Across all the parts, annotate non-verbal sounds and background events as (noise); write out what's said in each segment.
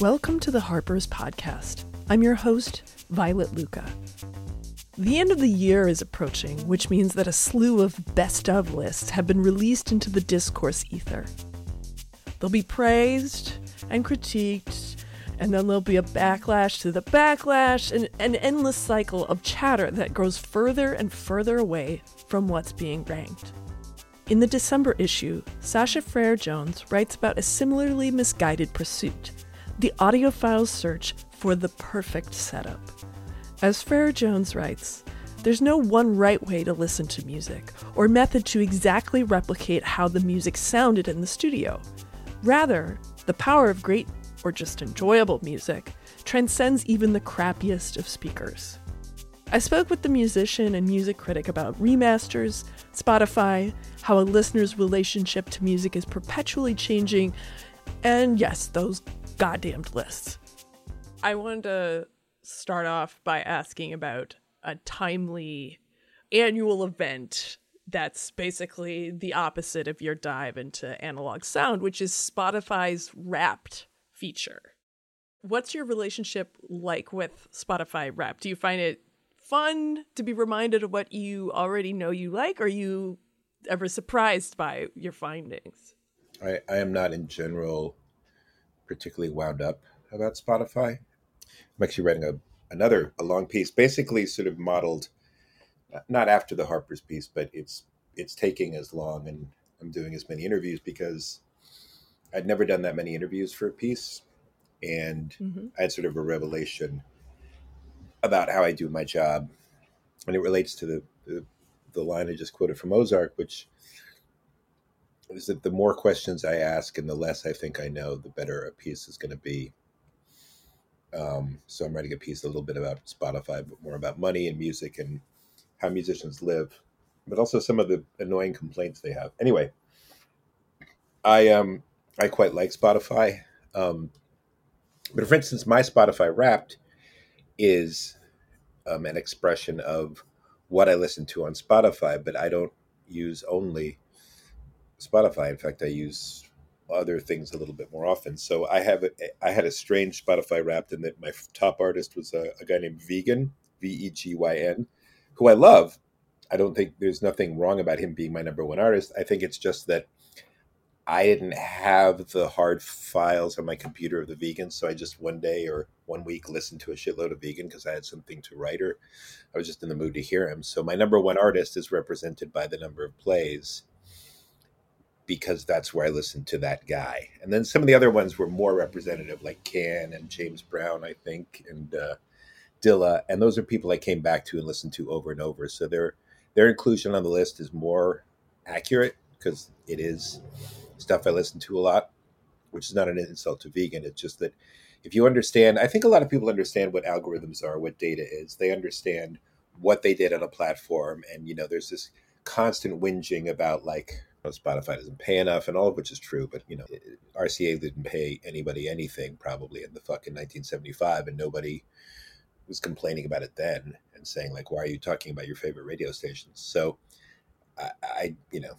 Welcome to the Harper's Podcast. I'm your host, Violet Lucca. The end of the year is approaching, which means that a slew of best of lists have been released into the discourse ether. They'll be praised and critiqued, and then there'll be a backlash to the backlash, and an endless cycle of chatter that grows further and further away from what's being ranked. In the December issue, Sasha Frere Jones writes about a similarly misguided pursuit the audiophile's search for the perfect setup. As Frere Jones writes, there's no one right way to listen to music, or method to exactly replicate how the music sounded in the studio. Rather, the power of great or just enjoyable music transcends even the crappiest of speakers. I spoke with the musician and music critic about remasters, Spotify, how a listener's relationship to music is perpetually changing, and yes, those goddamned lists. I wanted to start off by asking about a timely annual event that's basically the opposite of your dive into analog sound, which is Spotify's Wrapped feature. What's your relationship like with Spotify Wrapped? Do you find it fun to be reminded of what you already know you like? Or are you ever surprised by your findings? I, I am not in general particularly wound up about Spotify. I'm actually writing a another a long piece, basically sort of modeled not after the Harper's piece, but it's it's taking as long and I'm doing as many interviews because I'd never done that many interviews for a piece, and mm-hmm. I had sort of a revelation about how I do my job, and it relates to the, the the line I just quoted from Ozark, which is that the more questions I ask and the less I think I know, the better a piece is going to be. Um, so I'm writing a piece a little bit about Spotify, but more about money and music and how musicians live, but also some of the annoying complaints they have. Anyway, I um I quite like Spotify, um, but for instance, my Spotify Wrapped is um, an expression of what I listen to on Spotify, but I don't use only Spotify. In fact, I use other things a little bit more often. So I have a, I had a strange Spotify Wrapped in that my top artist was a, a guy named Vegyn V E G Y N, who I love. I don't think there's nothing wrong about him being my number one artist. I think it's just that I didn't have the hard files on my computer of the Vegyn, so I just one day or one week listened to a shitload of Vegyn because I had something to write or I was just in the mood to hear him. So my number one artist is represented by the number of plays because that's where I listened to that guy. And then some of the other ones were more representative, like Can and James Brown, I think, and uh, Dilla. And those are people I came back to and listened to over and over. So their their inclusion on the list is more accurate because it is stuff I listen to a lot, which is not an insult to Vegyn. It's just that if you understand, I think a lot of people understand what algorithms are, what data is. They understand what they did on a platform, and you know, there's this constant whinging about like Spotify doesn't pay enough, and all of which is true. But you know, RCA didn't pay anybody anything probably in the fucking 1975, and nobody was complaining about it then and saying like, "Why are you talking about your favorite radio stations?" So, I, I you know,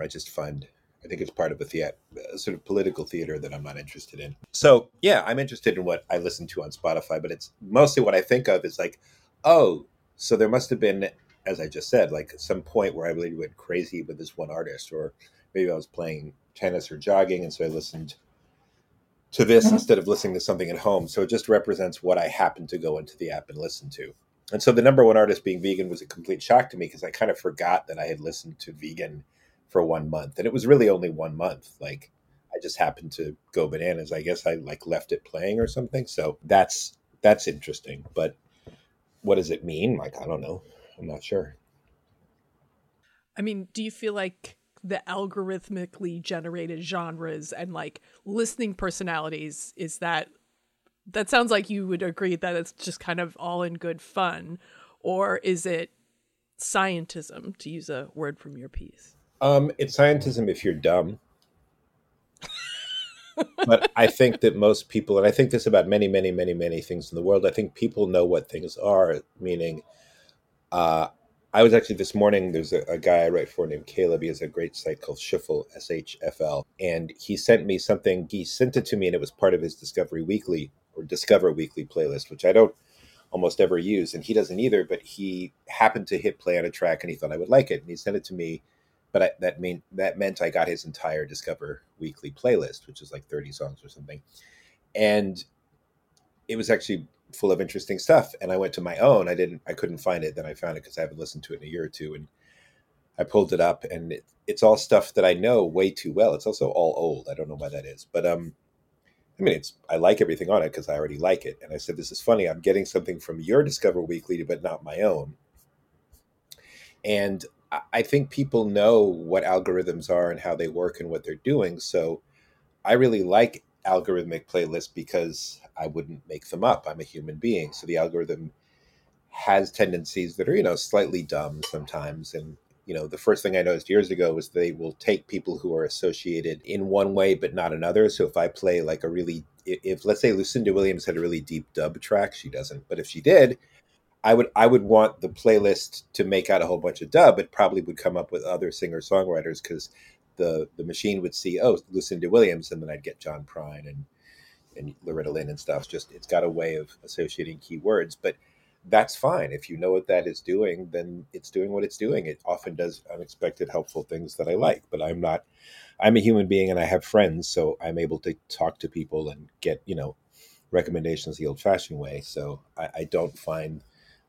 I just find I think it's part of a theater, a sort of political theater that I'm not interested in. So yeah, I'm interested in what I listen to on Spotify, but it's mostly what I think of is like, oh, so there must have been as I just said, like some point where I really went crazy with this one artist, or maybe I was playing tennis or jogging, and so I listened to this mm-hmm. instead of listening to something at home. So it just represents what I happened to go into the app and listen to. And so the number one artist being Vegyn was a complete shock to me because I kind of forgot that I had listened to Vegyn for one month, and it was really only one month. Like I just happened to go bananas. I guess I like left it playing or something. So that's that's interesting. But what does it mean? Like I don't know. I'm not sure. I mean, do you feel like the algorithmically generated genres and like listening personalities is that that sounds like you would agree that it's just kind of all in good fun or is it scientism to use a word from your piece um it's scientism if you're dumb but i think that most people and i think this about many many many many things in the world i think people know what things are meaning uh, I was actually this morning. There's a, a, guy I write for named Caleb. He has a great site called Shuffle S H F L, and he sent me something. He sent it to me, and it was part of his Discovery Weekly or Discover Weekly playlist, which I don't almost ever use, and he doesn't either. But he happened to hit play on a track, and he thought I would like it, and he sent it to me. But I, that mean that meant I got his entire Discover Weekly playlist, which is like 30 songs or something, and it was actually full of interesting stuff. And I went to my own. I didn't. I couldn't find it. Then I found it because I haven't listened to it in a year or two, and I pulled it up, and it, it's all stuff that I know way too well. It's also all old. I don't know why that is, but um, I mean, it's I like everything on it because I already like it. And I said, this is funny. I'm getting something from your Discover Weekly, but not my own. And I think people know what algorithms are and how they work and what they're doing. So I really like algorithmic playlists because I wouldn't make them up. I'm a human being. So the algorithm has tendencies that are, you know, slightly dumb sometimes. And, you know, the first thing I noticed years ago was they will take people who are associated in one way but not another. So if I play like a really, if let's say Lucinda Williams had a really deep dub track, she doesn't. But if she did, I would I would want the playlist to make out a whole bunch of dub. It probably would come up with other singer songwriters because the the machine would see oh Lucinda Williams, and then I'd get John Prine and and Loretta Lynn and stuff. Just it's got a way of associating keywords, but that's fine if you know what that is doing. Then it's doing what it's doing. It often does unexpected, helpful things that I like. But I'm not. I'm a human being, and I have friends, so I'm able to talk to people and get you know recommendations the old-fashioned way. So I, I don't find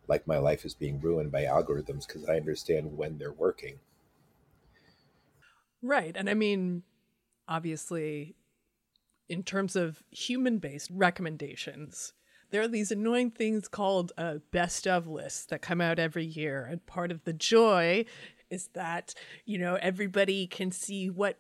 like my life is being ruined by algorithms because I understand when they're working. Right. And I mean, obviously, in terms of human based recommendations, there are these annoying things called uh, best of lists that come out every year. And part of the joy is that, you know, everybody can see what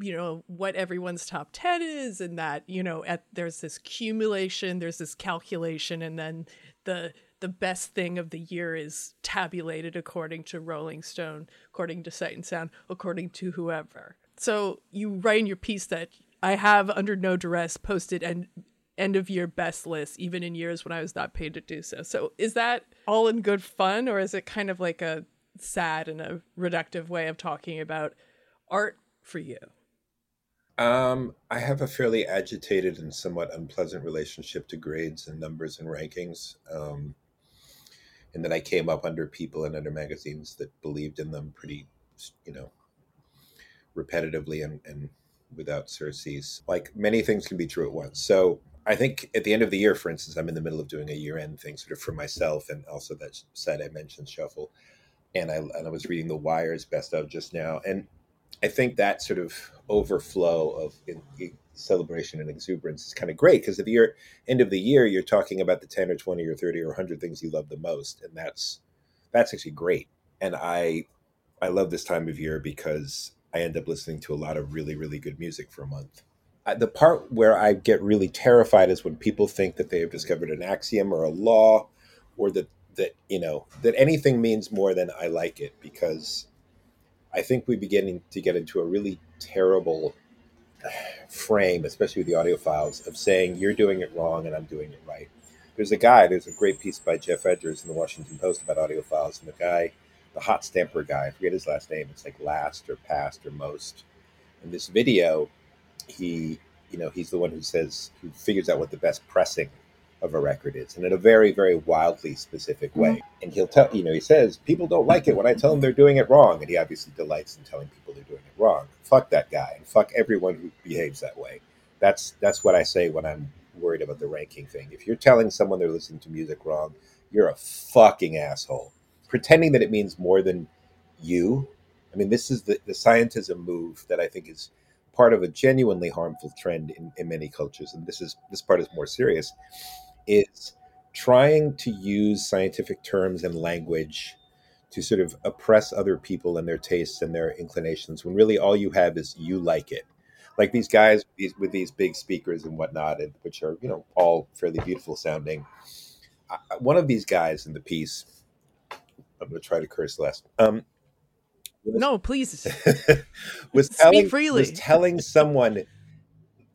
you know what everyone's top 10 is and that you know at there's this accumulation there's this calculation and then the the best thing of the year is tabulated according to Rolling Stone, according to Sight and Sound, according to whoever. So you write in your piece that I have, under no duress, posted an end of year best list, even in years when I was not paid to do so. So is that all in good fun, or is it kind of like a sad and a reductive way of talking about art for you? Um, I have a fairly agitated and somewhat unpleasant relationship to grades and numbers and rankings. Um, and then I came up under people and under magazines that believed in them pretty, you know, repetitively and, and without surcease. Like many things can be true at once. So I think at the end of the year, for instance, I'm in the middle of doing a year end thing sort of for myself and also that site I mentioned, Shuffle. And I, and I was reading The Wire's best of just now. And I think that sort of overflow of in, celebration and exuberance is kind of great because at the end of the year you're talking about the 10 or 20 or 30 or 100 things you love the most and that's that's actually great. And i i love this time of year because i end up listening to a lot of really really good music for a month. The part where i get really terrified is when people think that they have discovered an axiom or a law or that that you know that anything means more than i like it because i think we're beginning to get into a really terrible frame, especially with the audiophiles, of saying you're doing it wrong and I'm doing it right. There's a guy, there's a great piece by Geoff Edgers in the Washington Post about audiophiles, and the guy, the hot stamper guy, I forget his last name, it's like last or past or most. In this video, he, you know, he's the one who says, who figures out what the best pressing of a record is, and in a very, very wildly specific way. Mm-hmm. And he'll tell, you know, he says, people don't like it when I tell them they're doing it wrong. And he obviously delights in telling people they're doing it wrong. Fuck that guy and fuck everyone who behaves that way. That's that's what I say when I'm worried about the ranking thing. If you're telling someone they're listening to music wrong, you're a fucking asshole. Pretending that it means more than you. I mean, this is the, the scientism move that I think is part of a genuinely harmful trend in, in many cultures. And this is this part is more serious is trying to use scientific terms and language to sort of oppress other people and their tastes and their inclinations when really all you have is you like it. Like these guys with these big speakers and whatnot and which are you know all fairly beautiful sounding. One of these guys in the piece i'm going to try to curse less um was, no please. (laughs) was telling freely. was telling someone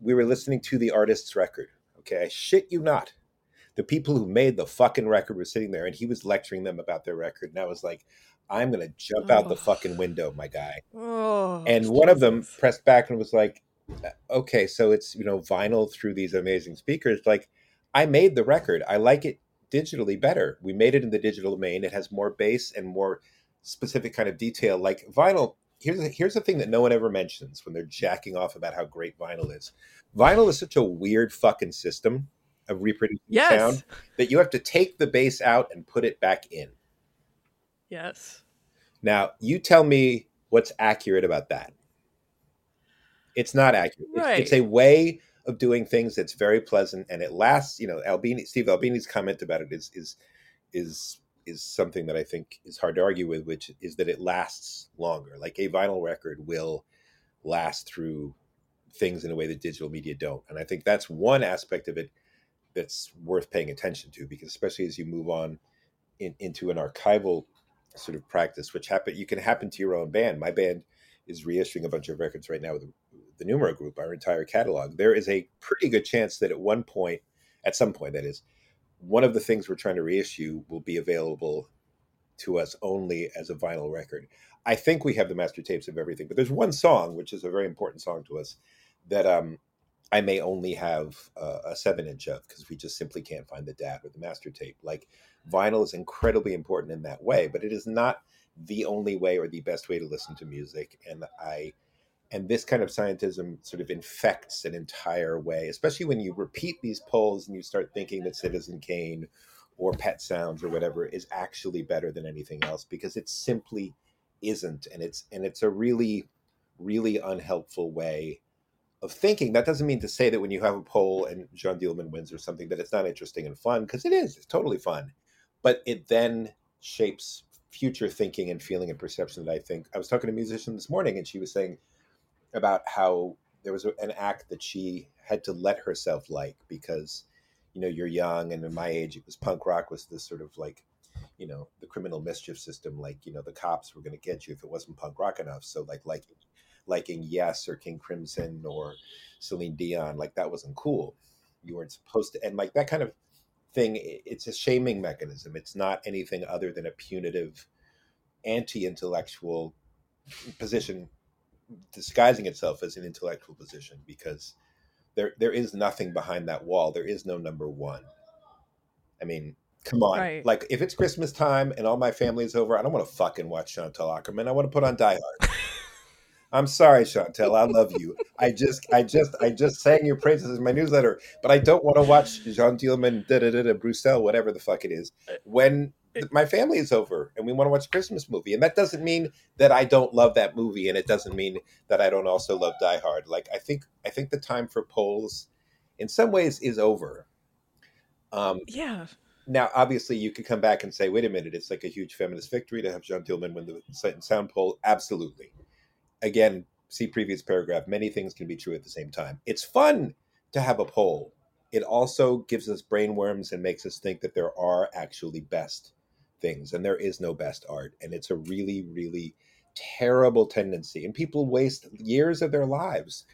we were listening to the artist's record okay? I shit you not the people who made the fucking record were sitting there and he was lecturing them about their record. And I was like, I'm going to jump out the fucking window, my guy. Oh, and Jesus. one of them pressed back and was like, uh, okay, so it's, you know, vinyl through these amazing speakers. Like, I made the record. I like it digitally better. We made it in the digital domain. It has more bass and more specific kind of detail. Like vinyl, here's here's the thing that no one ever mentions when they're jacking off about how great vinyl is. Vinyl is such a weird fucking system of reproducing Yes. sound that you have to take the bass out and put it back in. Yes. Now, you tell me what's accurate about that. It's not accurate. It's- It's, a way of doing things that's very pleasant and it lasts. You know, Albini, Steve Albini's comment about it is is is is something that I think is hard to argue with, which is that it lasts longer. Like a vinyl record will last through things in a way that digital media don't, and I think that's one aspect of it that's worth paying attention to because especially as you move on in, into an archival sort of practice, which happen you can happen to your own band. My band is reissuing a bunch of records right now with the, Numero Group, our entire catalog. There is a pretty good chance that at one point, at some point, that is, one of the things we're trying to reissue will be available to us only as a vinyl record. I think we have the master tapes of everything, but there's one song which is a very important song to us that um, I may only have uh, a seven inch of because we just simply can't find the DAT or the master tape. Like vinyl is incredibly important in that way, but it is not the only way or the best way to listen to music. And I and this kind of scientism sort of infects an entire way, especially when you repeat these polls and you start thinking that Citizen Kane or Pet Sounds or whatever is actually better than anything else because it simply isn't, and it's and it's a really, really unhelpful way of thinking. That doesn't mean to say that when you have a poll and Jeanne Dielman wins or something that it's not interesting and fun because it is. It's totally fun, but it then shapes future thinking and feeling and perception that I think I was talking to a musician this morning and she was saying about how there was an act that she had to let herself like because you know you're young and in my age it was punk rock was this sort of like you know the criminal mischief system like you know the cops were going to get you if it wasn't punk rock enough so like liking liking yes or king crimson or celine dion like that wasn't cool you weren't supposed to and like that kind of thing it's a shaming mechanism it's not anything other than a punitive anti-intellectual position disguising itself as an intellectual position because there there is nothing behind that wall. There is no number one. I mean, come on. Right. Like if it's Christmas time and all my family's over, I don't want to fucking watch Chantal Akerman. I want to put on Die Hard. (laughs) I'm sorry, Chantal. I love you. I just, I just, I just sang your praises in my newsletter, but I don't want to watch Jeanne Dielman, da da da da, Bruxelles, whatever the fuck it is, when my family is over and we want to watch a Christmas movie. And that doesn't mean that I don't love that movie, and it doesn't mean that I don't also love Die Hard. Like I think, I think the time for polls, in some ways, is over. Um, Yeah. now, obviously, you could come back and say, "Wait a minute, it's like a huge feminist victory to have Jeanne Dielman win the Sight and Sound poll." Absolutely. Again, see previous paragraph. Many things can be true at the same time. It's fun to have a poll. It also gives us brainworms and makes us think that there are actually best things, and there is no best art. And it's a really, really terrible tendency. And people waste years of their lives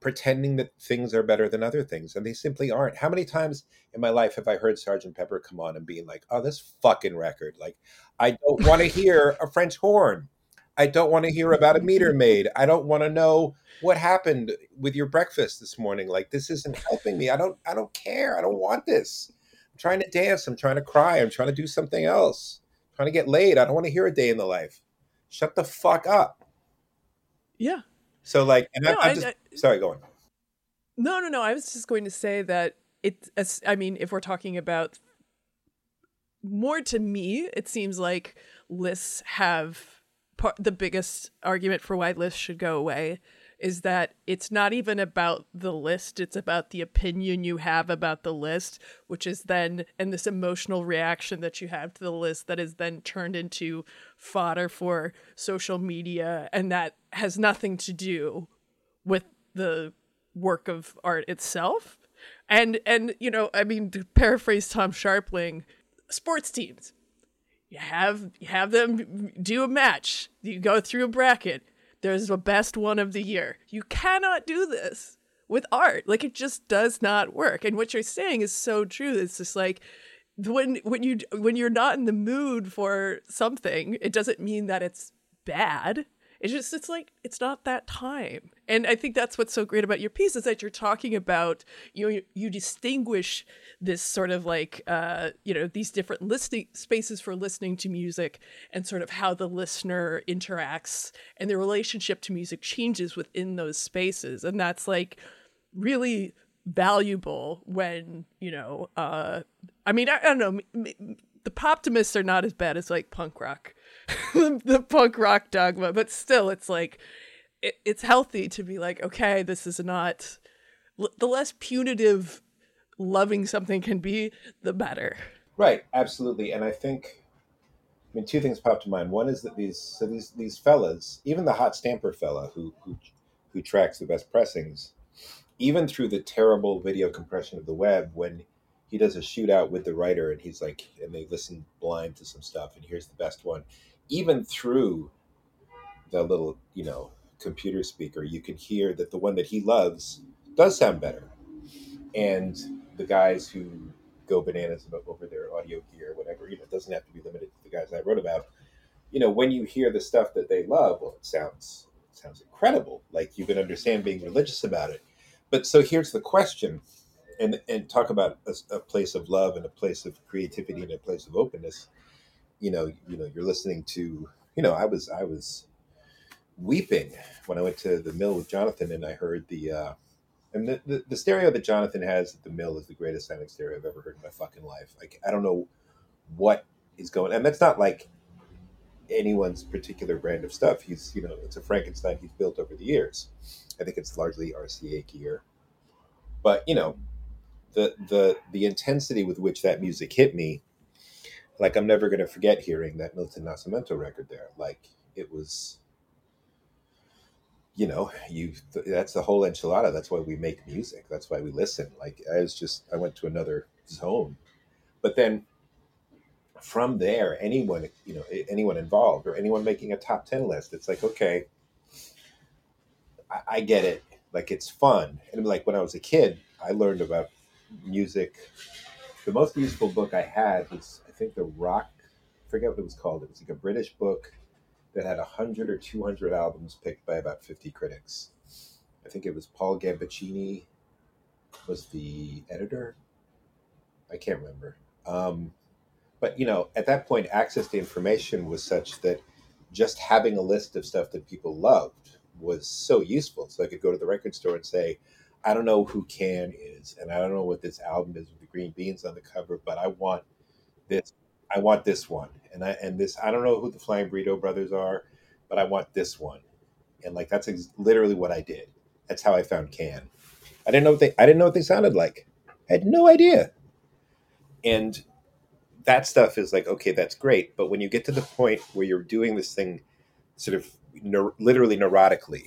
pretending that things are better than other things, and they simply aren't. How many times in my life have I heard Sergeant Pepper come on and being like, "Oh, this fucking record! Like, I don't want to hear a French horn. I don't want to hear about a meter (laughs) maid. I don't want to know what happened with your breakfast this morning. Like, this isn't helping me. I don't. I don't care. I don't want this. I'm trying to dance. I'm trying to cry. I'm trying to do something else. I'm trying to get laid. I don't want to hear a day in the life. Shut the fuck up." Yeah. So, like, and No, I, I'm I- just I- sorry. Go on. No, no, no. I was just going to say that it. as- I mean, if we're talking about more to me, it seems like lists have part, the biggest argument for why lists should go away is that it's not even about the list it's about the opinion you have about the list which is then and this emotional reaction that you have to the list that is then turned into fodder for social media and that has nothing to do with the work of art itself. And and you know i mean to paraphrase Tom Scharpling sports teams you have you have them do a match you go through a bracket there's the best one of the year you cannot do this with art. Like it just does not work. And what you're saying is so true. It's just like when when you when you're not in the mood for something, it doesn't mean that it's bad. It's just it's like it's not that time. And I think that's what's so great about your piece is that you're talking about you know, you distinguish this sort of like uh you know these different listening spaces for listening to music and sort of how the listener interacts and the relationship to music changes within those spaces and that's like really valuable when you know uh i mean i, I don't know the poptimists are not as bad as like punk rock (laughs) the punk rock dogma but still it's like it, it's healthy to be like okay this is not the less punitive loving something can be the better. Right absolutely and i think i mean two things pop to mind. One is that these so these these fellas even the hot stamper fella who who who tracks the best pressings even through the terrible video compression of the web when he does a shootout with the writer and he's like and they listen blind to some stuff and here's the best one even through the little you know computer speaker you can hear that the one that he loves does sound better. And the guys who go bananas about over their audio gear whatever you know it doesn't have to be limited to the guys i wrote about. You know when you hear the stuff that they love well it sounds it sounds incredible. Like you can understand being religious about it. But so here's the question and and talk about a, a, place of love and a place of creativity and a place of openness you know you know you're listening to you know i was i was weeping when i went to the mill with jonathan and i heard the uh and the, the, the stereo that jonathan has at the mill is the greatest sounding stereo i've ever heard in my fucking life. Like i don't know what is going and that's not like anyone's particular brand of stuff. He's you know it's a frankenstein he's built over the years. I think it's largely RCA gear. But you know, the the the intensity with which that music hit me, like I'm never going to forget hearing that Milton Nascimento record there. Like it was, you know, you that's the whole enchilada. That's why we make music. That's why we listen. Like I was just I went to another zone, but then from there, anyone you know, anyone involved or anyone making a top ten list, it's like okay I, I get it. Like it's fun. And like when I was a kid, I learned about music. The most useful book I had was think the Rock. I forget what it was called. It was like a British book that had hundred or two hundred albums picked by about fifty critics. I think it was Paul Gambaccini was the editor. I can't remember. Um, but you know, at that point, access to information was such that just having a list of stuff that people loved was so useful. So I could go to the record store and say, I don't know who Can is, and I don't know what this album is with the green beans on the cover, but I want this. I want this one, and I and this. I don't know who the Flying Burrito Brothers are, but I want this one, and like that's ex- literally what I did. That's how I found Can. I didn't know what they. I didn't know what they sounded like. I had no idea, and that stuff is like okay, that's great. But when you get to the point where you're doing this thing, sort of literally neurotically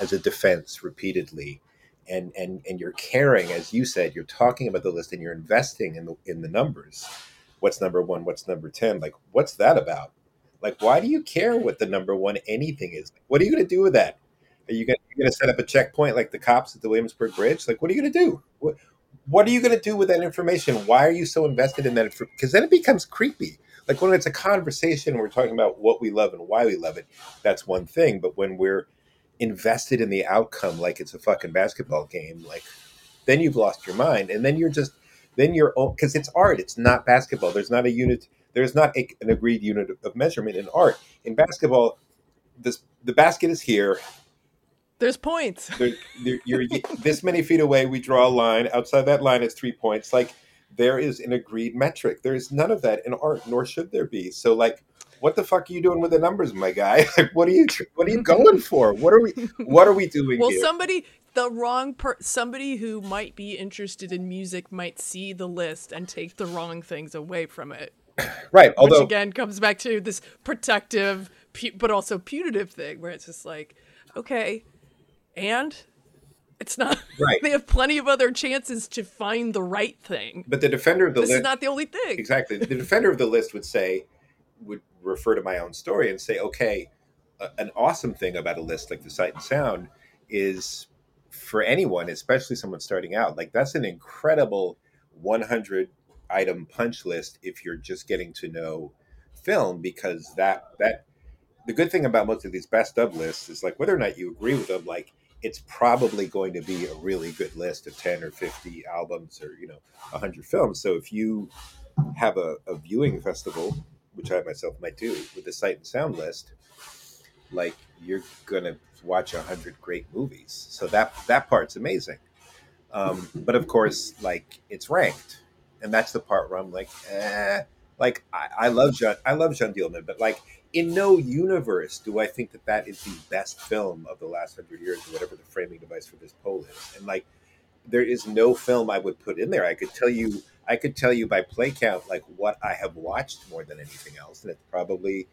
as a defense repeatedly and and and you're caring as you said you're talking about the list and you're investing in the in the numbers what's number 1 what's number 10 like what's that about? Like why do you care what the number 1 anything is? What are you going to do with that? Are you going to set up a checkpoint like the cops at the Williamsburg Bridge? Like what are you going to do? What what are you going to do with that information? Why are you so invested in that because then it becomes creepy. Like when it's a conversation we're talking about what we love and why we love it that's one thing. But when we're invested in the outcome like it's a fucking basketball game like then you've lost your mind. And then you're just then you're because it's art it's not basketball there's not a unit there's not a, an agreed unit of measurement in art in basketball this the basket is here there's points there, there, you're this many feet away we draw a line outside that line is three points like there is an agreed metric. There is none of that in art, nor should there be. So, like, what the fuck are you doing with the numbers, my guy? (laughs) Like, what are you what are you (laughs) going for? What are we what are we doing? well, here? somebody the wrong per somebody who might be interested in music might see the list and take the wrong things away from it. (coughs) Right. Although Which again comes back to this protective but also punitive thing where it's just like, okay, and it's not (laughs) right. they have plenty of other chances to find the right thing. But the defender of the this list is not the only thing. Exactly. The defender of the list would say, would refer to my own story and say, okay, uh, an awesome thing about a list like the Sight and Sound is for anyone, especially someone starting out, like that's an incredible 100 item punch list if you're just getting to know film because that that the good thing about most of these best of lists is like whether or not you agree with them like it's probably going to be a really good list of 10 or 50 albums or you know 100 films. So if you have a, a viewing festival which i myself might do with the sight and sound list like you're gonna watch a 100 great movies so that that part's amazing um, but of course like it's ranked and that's the part where i'm like eh. like I, I love Jeanne, i love Jeanne Dielman but like in no universe do I think that that is the best film of the last hundred years, or whatever the framing device for this poll is. And like, there is no film I would put in there. I could tell you, I could tell you by play count, like what I have watched more than anything else, and it's probably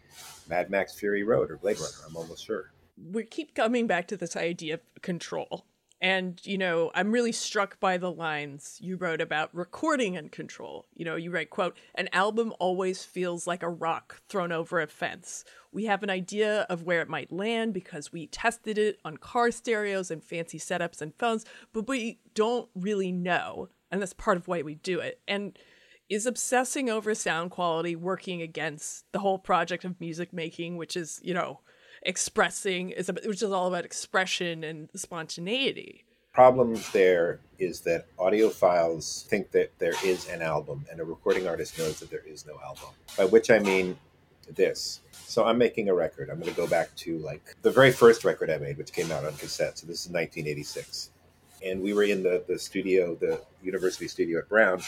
Mad Max Fury Road or Blade Runner. I'm almost sure. We keep coming back to this idea of control and, you know, I'm really struck by the lines you wrote about recording and control. You know, you write, quote, an album always feels like a rock thrown over a fence. We have an idea of where it might land because we tested it on car stereos and fancy setups and phones, but we don't really know. And that's part of why we do it. And is obsessing over sound quality working against the whole project of music making, which is, you know, expressing is which is all about expression and spontaneity. Problems there is that audiophiles think that there is an album and a recording artist knows that there is no album by which i mean this. So i'm making a record. I'm going to go back to like the very first record i made which came out on cassette. So this is 1986 and we were in the, the studio the university studio at brown.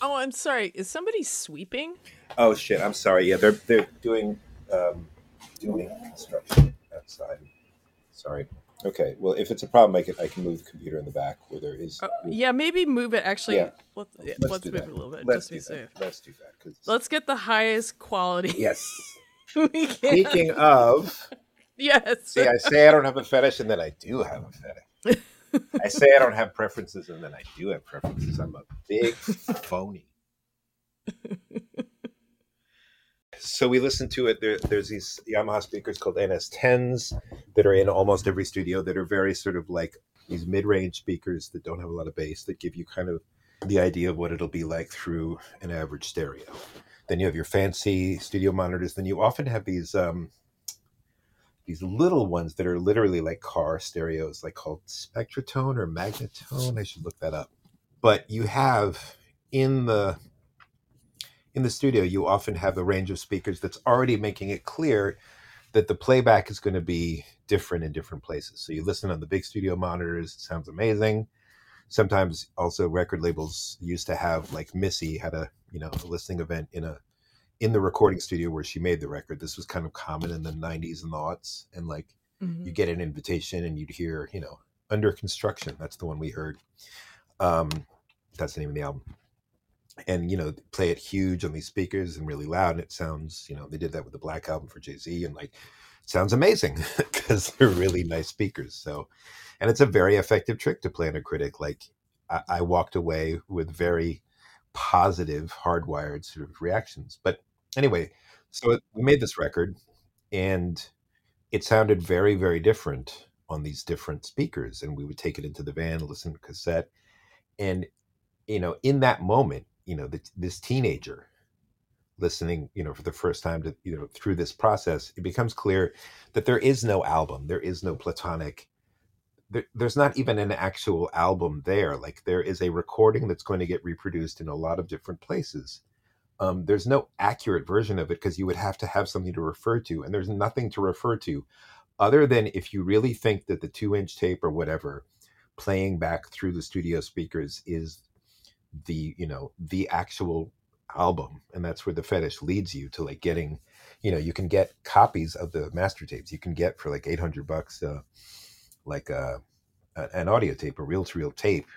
Oh i'm sorry. Is somebody sweeping? Oh shit. I'm sorry. Yeah they're they're doing um, doing construction outside. Sorry. Okay. Well, if it's a problem, I can I can move the computer in the back where there is. Uh, yeah, maybe move it. Actually, yeah. let's, yeah, let's, let's move that. it a little bit. Let's do that. Safe. Let's do that. Cause... Let's get the highest quality. Yes. (laughs) Speaking of. (laughs) Yes. See, I say I don't have a fetish, and then I do have a fetish. I say I don't have preferences, and then I do have preferences. I'm a big phony (laughs) so we listen to it. There, there's these Yamaha speakers called NS10s that are in almost every studio that are very sort of like these mid-range speakers that don't have a lot of bass that give you kind of the idea of what it'll be like through an average stereo. Then you have your fancy studio monitors. Then you often have these um, these little ones that are literally like car stereos, like called Spectratone or Magnetone. I should look that up. But you have in the in the studio, you often have a range of speakers that's already making it clear that the playback is going to be different in different places. So you listen on the big studio monitors, it sounds amazing. Sometimes also record labels used to have like Missy had a, you know, a listening event in a in the recording studio where she made the record. This was kind of common in the 90s and the aughts and like mm-hmm. you get an invitation and you'd hear, you know, under construction. That's the one we heard. Um that's the name of the album and you know play it huge on these speakers and really loud and it sounds you know they did that with the black album for jay-z and like sounds amazing (laughs) because they're really nice speakers so and it's a very effective trick to play on a critic like I, I walked away with very positive hardwired sort of reactions but anyway so we made this record and it sounded very very different on these different speakers and we would take it into the van listen to cassette and you know in that moment you know the, this teenager listening you know for the first time to you know through this process it becomes clear that there is no album there is no platonic there, there's not even an actual album there like there is a recording that's going to get reproduced in a lot of different places. Um, there's no accurate version of it because you would have to have something to refer to and there's nothing to refer to other than if you really think that the two inch tape or whatever playing back through the studio speakers is the you know the actual album and that's where the fetish leads you to like getting you know you can get copies of the master tapes. You can get for like 800 bucks uh like uh an audio tape a reel to reel tape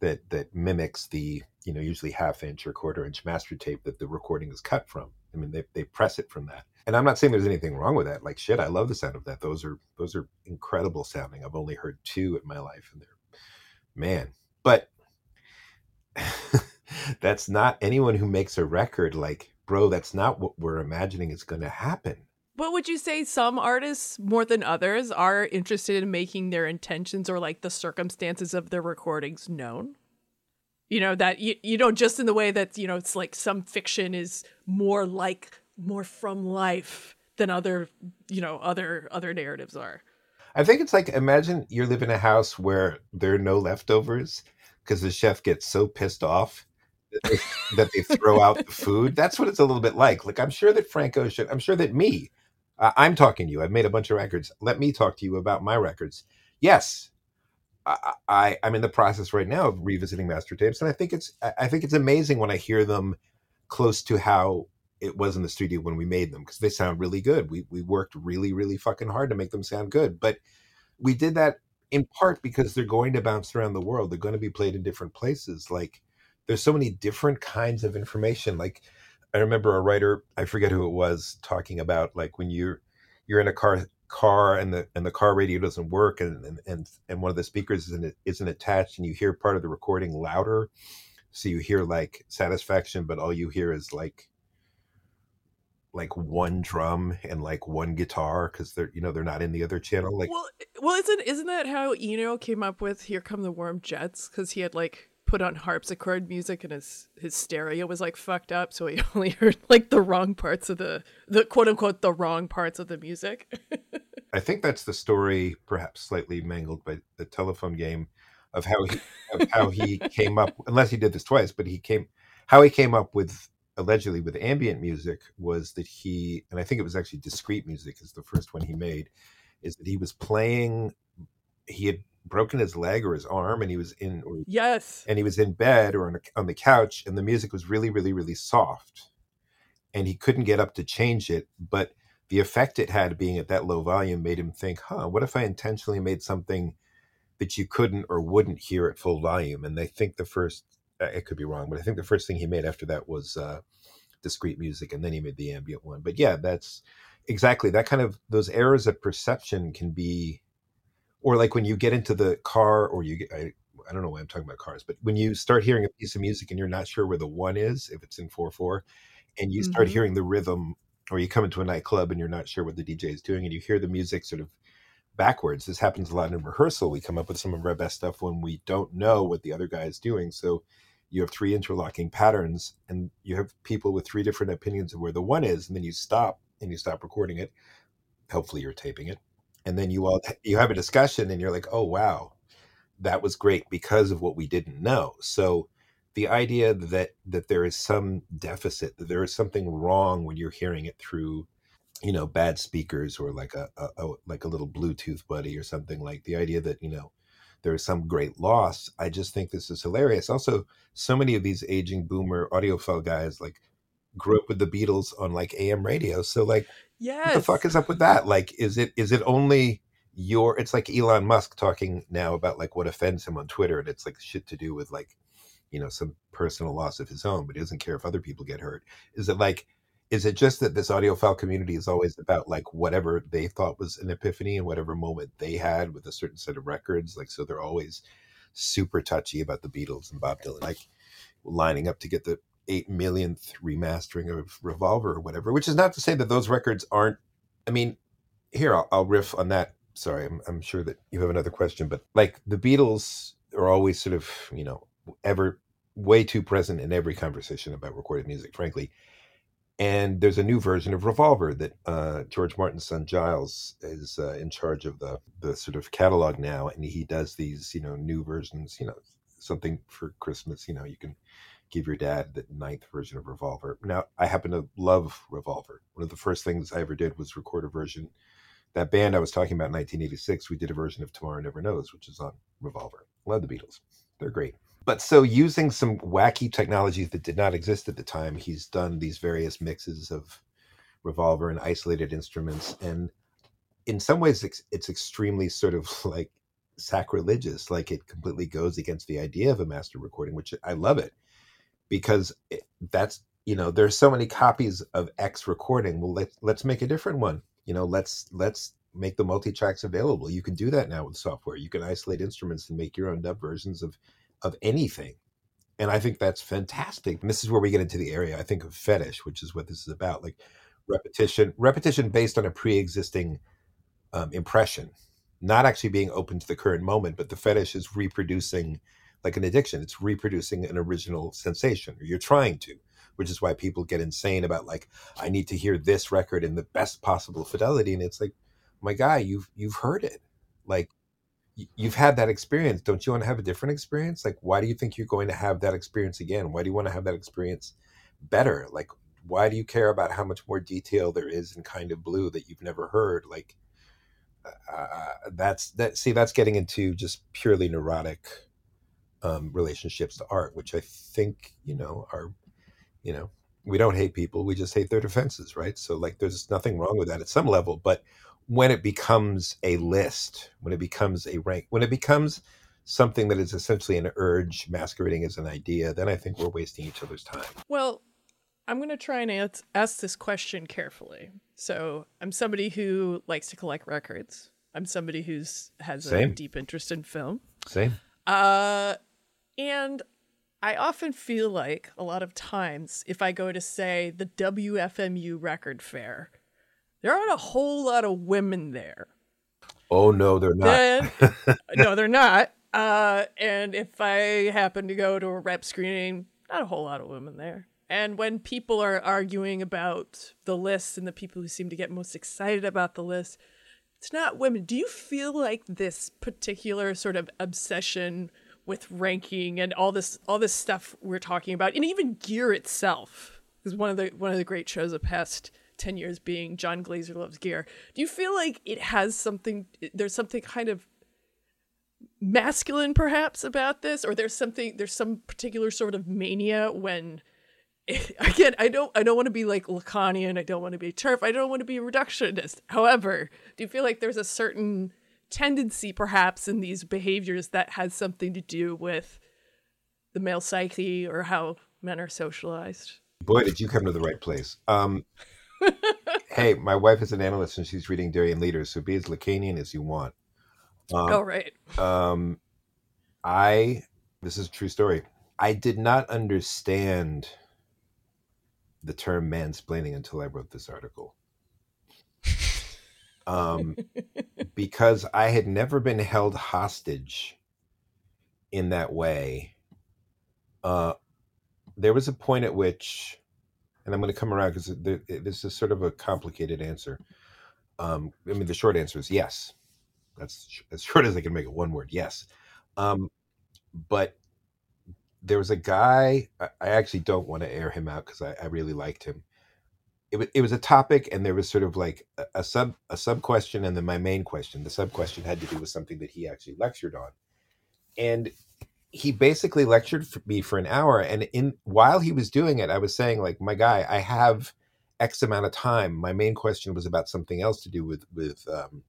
that that mimics the you know usually half inch or quarter inch master tape that the recording is cut from. I mean they, they press it from that. And i'm not saying there's anything wrong with that. Like shit i love the sound of that. Those are those are incredible sounding. I've only heard two in my life and they're man. But (laughs) that's not anyone who makes a record like, bro, that's not what we're imagining is going to happen. But would you say some artists more than others are interested in making their intentions or like the circumstances of their recordings known? You know, that you, you know, just in the way that, you know, it's like some fiction is more like more from life than other, you know, other other narratives are. I think it's like imagine you live in a house where there are no leftovers because the chef gets so pissed off that they, (laughs) that they throw out the food. That's what it's a little bit like. Like I'm sure that Frank Ocean, I'm sure that me, uh, I'm talking to you. I've made a bunch of records. Let me talk to you about my records. Yes, I, I am in the process right now of revisiting master tapes, and I think it's I think it's amazing when I hear them close to how it was in the studio when we made them because they sound really good. We we worked really really fucking hard to make them sound good, but we did that in part because they're going to bounce around the world. They're going to be played in different places. Like there's so many different kinds of information. Like I remember a writer, I forget who it was, talking about like when you're you're in a car car and the and the car radio doesn't work and and and, and one of the speakers isn't isn't attached and you hear part of the recording louder so you hear like satisfaction but all you hear is like like one drum and like one guitar because they're you know they're not in the other channel like well eh, well isn't isn't that how eno came up with here come the warm jets? Because he had like put on harpsichord music and his his stereo was like fucked up so he (laughs) only heard like the wrong parts of the the quote unquote the wrong parts of the music. (laughs) I think that's the story perhaps slightly mangled by the telephone game of how he of how he (laughs) came up unless he did this twice but he came how he came up with allegedly with ambient music was that he and I think it was actually discreet music is the first one he made is that he was playing he had broken his leg or his arm and he was in or, yes. and he was in bed or on, a, on the couch and the music was really really really soft. And he couldn't get up to change it but the effect it had being at that low volume made him think huh what if i intentionally made something that you couldn't or wouldn't hear at full volume? And they think the first it could be wrong, but I think the first thing he made after that was uh, discreet music, and then he made the ambient one. But yeah, that's exactly that kind of those errors of perception can be, or like when you get into the car, or you get. I, I don't know why I'm talking about cars, but when you start hearing a piece of music and you're not sure where the one is, if it's in four four, and you start mm-hmm. hearing the rhythm, or you come into a nightclub and you're not sure what the DJ is doing, and you hear the music sort of backwards. This happens a lot in rehearsal. We come up with some of our best stuff when we don't know what the other guy is doing. So you have three interlocking patterns and you have people with three different opinions of where the one is and then you stop and you stop recording it. Hopefully you're taping it. And then you all you have a discussion and you're like oh wow. That was great because of what we didn't know. So the idea that that there is some deficit that there is something wrong when you're hearing it through you know bad speakers or like a, a, a like a little bluetooth buddy or something like the idea that you know there is some great loss. I just think this is hilarious. Also, so many of these aging boomer audiophile guys like grew up with the Beatles on like AM radio. So like, yes. what the fuck is up with that? Like, is it is it only your? It's like Elon Musk talking now about like what offends him on Twitter, and it's like shit to do with like, you know, some personal loss of his own, but he doesn't care if other people get hurt. Is it like? Is it just that this audiophile community is always about like whatever they thought was an epiphany and whatever moment they had with a certain set of records? Like so they're always super touchy about the beatles and bob dylan like lining up to get the 8 millionth remastering of revolver or whatever which is not to say that those records aren't i mean here i'll, I'll riff on that. Sorry I'm, I'm sure that you have another question but like the beatles are always sort of you know ever way too present in every conversation about recorded music frankly and there's a new version of Revolver that uh, George Martin's son Giles is uh, in charge of the the sort of catalog now, and he does these you know new versions. You know, something for Christmas. You know, you can give your dad the ninth version of Revolver. Now, I happen to love Revolver. One of the first things I ever did was record a version. That band I was talking about in 1986, we did a version of Tomorrow Never Knows, which is on Revolver. Love the Beatles. They're great. But so using some wacky technologies that did not exist at the time, he's done these various mixes of revolver and isolated instruments. And in some ways, it's, it's extremely sort of (laughs) like sacrilegious. Like it completely goes against the idea of a master recording, which I love it because it, that's, you know, there's so many copies of X recording. Well, let's, let's make a different one. You know, let's, let's make the multi tracks available. You can do that now with software. You can isolate instruments and make your own dub versions of of anything. And I think that's fantastic. And this is where we get into the area, I think, of fetish, which is what this is about. Like repetition repetition based on a pre-existing um, impression not actually being open to the current moment but the fetish is reproducing like an addiction it's reproducing an original sensation or you're trying to which is why people get insane about like i need to hear this record in the best possible fidelity and it's like my guy you've you've heard it like you've had that experience. Don't you want to have a different experience? Like why do you think you're going to have that experience again? Why do you want to have that experience better? Like why do you care about how much more detail there is in kind of blue that you've never heard? Like uh, uh, that's that see that's getting into just purely neurotic um, relationships to art which i think you know are you know we don't hate people we just hate their defenses right? So like there's nothing wrong with that at some level but when it becomes a list when it becomes a rank when it becomes something that is essentially an urge masquerading as an idea then i think we're wasting each other's time Well, I'm going to try and ans- ask this question carefully. So, I'm somebody who likes to collect records. I'm somebody who's has a deep interest in film. same Uh, and I often feel like a lot of times if I go to say the WFMU record fair, there aren't a whole lot of women there. oh no they're not Then (laughs) no, they're not. Uh, and if I happen to go to a rep screening, not a whole lot of women there. And when people are arguing about the list and the people who seem to get most excited about the list, it's not women. Do you feel like this particular sort of obsession with ranking and all this all this stuff we're talking about, and even gear itself, is one of the one of the great shows of past ten years being Jon Glaser loves gear. Do you feel like it has something? There's something kind of masculine perhaps about this or there's something there's some particular sort of mania when (laughs) again i don't i don't want to be like lacanian i don't want to be a TERF i don't want to be reductionist however do you feel like there's a certain tendency perhaps in these behaviors that has something to do with the male psyche or how men are socialized Boy, did you come to the right place. Um, hey, my wife is an analyst and she's reading Darian Leaders, so be as Lacanian as you want. oh Um, right um, I, this is a true story. I did not understand the term mansplaining until I wrote this article. Um, (laughs) because I had never been held hostage in that way. Uh, there was a point at which, and I'm going to come around because this is sort of a complicated answer. Um, I mean, the short answer is yes. That's sh- as (laughs) short as I can make it. One word, yes. Um, but there was a guy. I, I actually don't want to air him out because I, I really liked him. It was, it was a topic, and there was sort of like a, a sub a sub question, and then my main question. The sub question had to do with something that he actually lectured on, and he basically lectured for me for an hour and in while he was doing it i was saying like my guy i have x amount of time. My main question was about something else to do with with um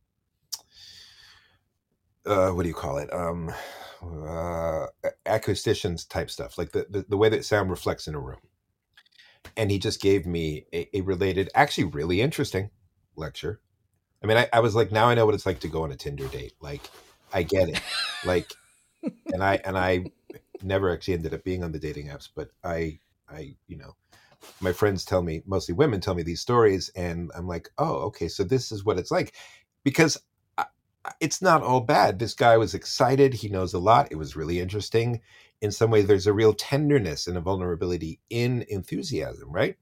uh what do you call it? Um uh acousticians type stuff like the, the the way that sound reflects in a room. And he just gave me a, a related actually really interesting lecture. I mean I, I was like now i know what it's like to go on a tinder date. Like i get it. Like and I and I never actually ended up being on the dating apps, but I I you know my friends tell me mostly women tell me these stories, and I'm like, oh, okay, so this is what it's like, because I, it's not all bad. This guy was excited. He knows a lot. It was really interesting. In some way, there's a real tenderness and a vulnerability in enthusiasm, right?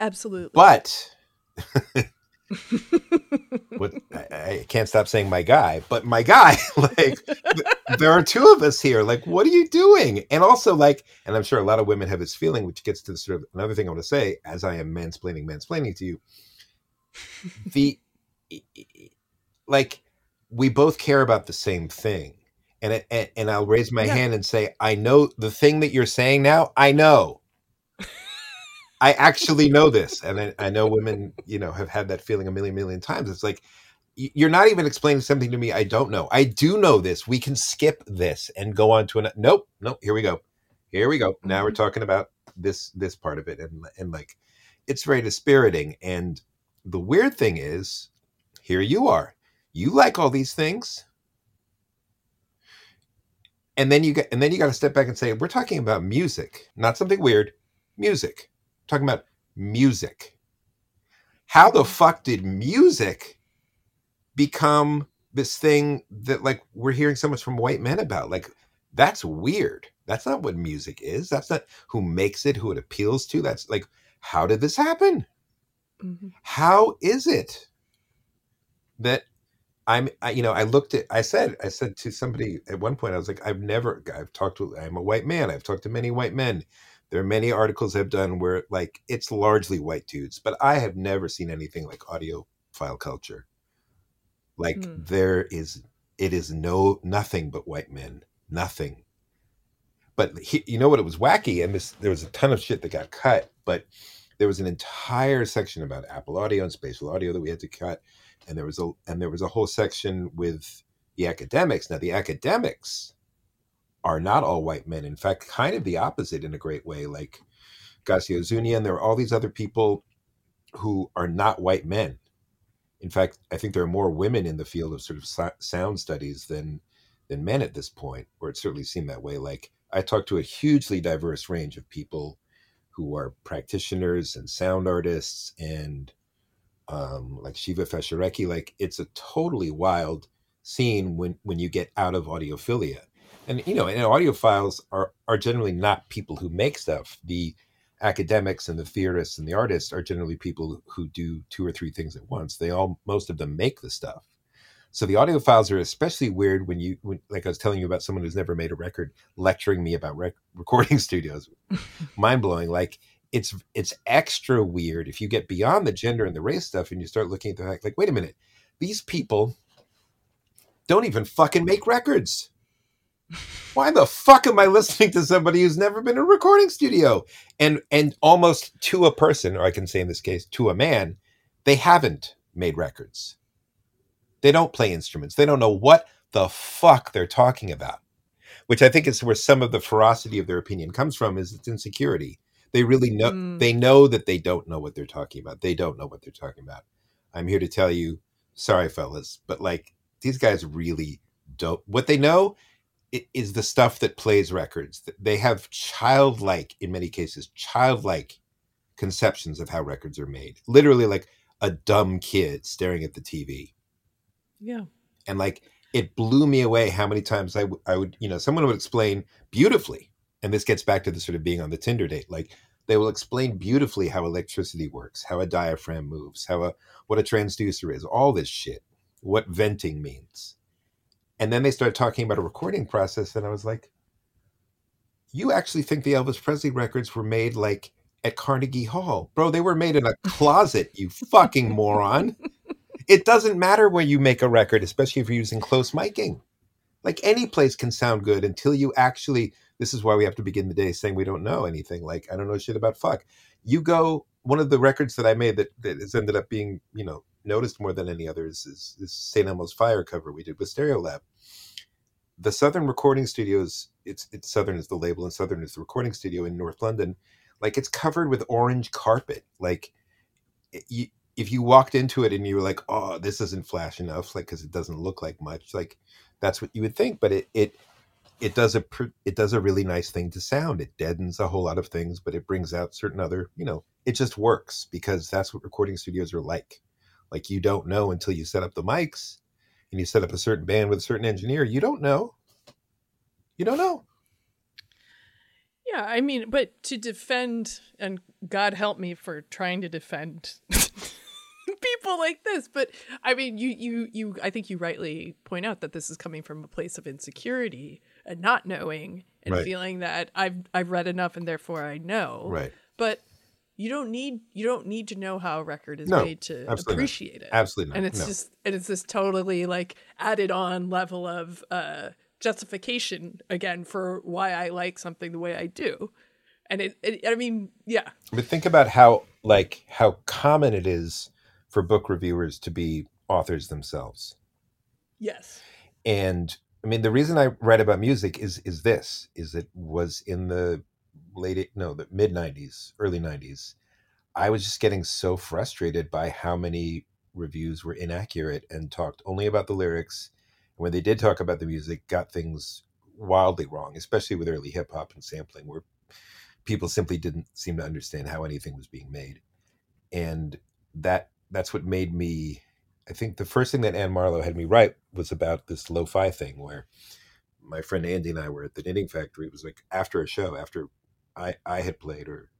absolutely But (laughs) (laughs) what I, I can't stop saying my guy, but my guy, (laughs) like there are two of us here. Like, what are you doing? And also, like, and I'm sure a lot of women have this feeling, which gets to the sort of another thing I want to say as I am mansplaining, mansplaining to you. The like, we both care about the same thing, and and, and I'll raise my Yeah. hand and say, I know the thing that you're saying now. I know. I actually know this, and I, I know women, you know, have had that feeling a million, million times. It's like you're not even explaining something to me I don't know. I do know this. We can skip this and go on to another. Nope, nope. Here we go. Here we go. Now we're Mhm. talking about this this part of it, and and like, it's very dispiriting. And the weird thing is, here you are. You like all these things, and then you get, and then you got to step back and say, we're talking about music, not something weird. Music talking about music. how the fuck did music become this thing that like we're hearing so much from white men about? Like that's weird. That's not what music is. That's not who makes it, who it appeals to. That's like, how did this happen? Mm-hmm. How is it that I'm, I, you know, I looked at, I said, I said to somebody at one point, I was like, I've never, I've talked to, I'm a white man. I've talked to many white men. There are many articles I've done where like it's largely white dudes, but I have never seen anything like audio file culture. Like Mm. there is, it is no, nothing but white men, nothing. But he, you know what? It was wacky, and this there was a ton of shit that got cut, but there was an entire section about Apple Audio and spatial audio that we had to cut, and there was a and there was a whole section with the academics. Now the academics are not all white men. In fact, kind of the opposite in a great way. Like Garcia Zunia, and there are all these other people who are not white men. In fact, I think there are more women in the field of sort of sound studies than than men at this point, or it certainly seemed that way. Like I talked to a hugely diverse range of people who are practitioners and sound artists and um, like Shiva Feshareki. Like it's a totally wild scene when when you get out of audiophilia. And you know, and audiophiles are are generally not people who make stuff. The academics and the theorists and the artists are generally people who do two or three things at once. They all most of them make the stuff. So the audiophiles are especially weird when you when like I was telling you about someone who's never made a record lecturing me about rec- (laughs) recording studios. Mind blowing. Like it's it's extra weird if you get beyond the gender and the race stuff and you start looking at the fact like wait a minute these people don't even fucking make records why the fuck am i listening to somebody who's never been in a recording studio? And and almost to a person or i can say in this case to a man they haven't made records. They don't play instruments. They don't know what the fuck they're talking about which i think is where some of the ferocity of their opinion comes from is its insecurity. They really know Mm. they know that they don't know what they're talking about. They don't know what they're talking about. I'm here to tell you sorry fellas but like these guys really don't what they know is the stuff that plays records. They have childlike in many cases childlike conceptions of how records are made. Literally like a dumb kid staring at the tv Yeah. and like it blew me away how many times I, w- I would you know someone would explain beautifully and this gets back to the sort of being on the tinder date like they will explain beautifully how electricity works how a diaphragm moves how a what a transducer is all this shit what venting means and then they started talking about a recording process and i was like you actually think the elvis presley records were made like at carnegie hall bro they were made in a closet you fucking moron it doesn't matter where you make a record, especially if you're using close miking. Like any place can sound good until you actually. This is why we have to begin the day saying we don't know anything. Like I don't know shit about fuck. You go. One of the records that I made that, that has ended up being you know noticed more than any others is, is St. Elmo's Fire cover we did with Stereolab. The Southern Recording Studios. It's it's Southern is the label and Southern is the recording studio in North London. Like it's covered with orange carpet. Like it- you, if you walked into it and you were like, "Oh, this isn't flash enough," like because it doesn't look like much, like that's what you would think. But it it it does a it does a really nice thing to sound. It deadens a whole lot of things, but it brings out certain other, you know, it just works because that's what recording studios are like. Like you don't know until you set up the mics and you set up a certain band with a certain engineer. You don't know. You don't know. Yeah, I mean, but to defend, and God help me for trying to defend (laughs) people like this, but I mean, you, you, you, I think you rightly point out that this is coming from a place of insecurity and not knowing and Right. feeling that I've, I've read enough and therefore I know. Right. But you don't need, you don't need to know how a record is No, made to absolutely not. appreciate it. Absolutely not. and it's no. just and it's this totally like added on level of uh justification again for why I like something the way I do. And it, it I mean, yeah. But think about how like how common it is for book reviewers to be authors themselves. Yes. And I mean the reason I write about music is is this is it was in the late no the mid 90s early 90s I was just getting so frustrated by how many reviews were inaccurate and talked only about the lyrics when they did talk about the music got things wildly wrong especially with early hip hop and sampling where people simply didn't seem to understand how anything was being made and that that's what made me. I think the first thing that Ann Marlowe had me write was about this lo-fi thing where my friend Andy and I were at the knitting factory. It was like after a show, after I I had played, or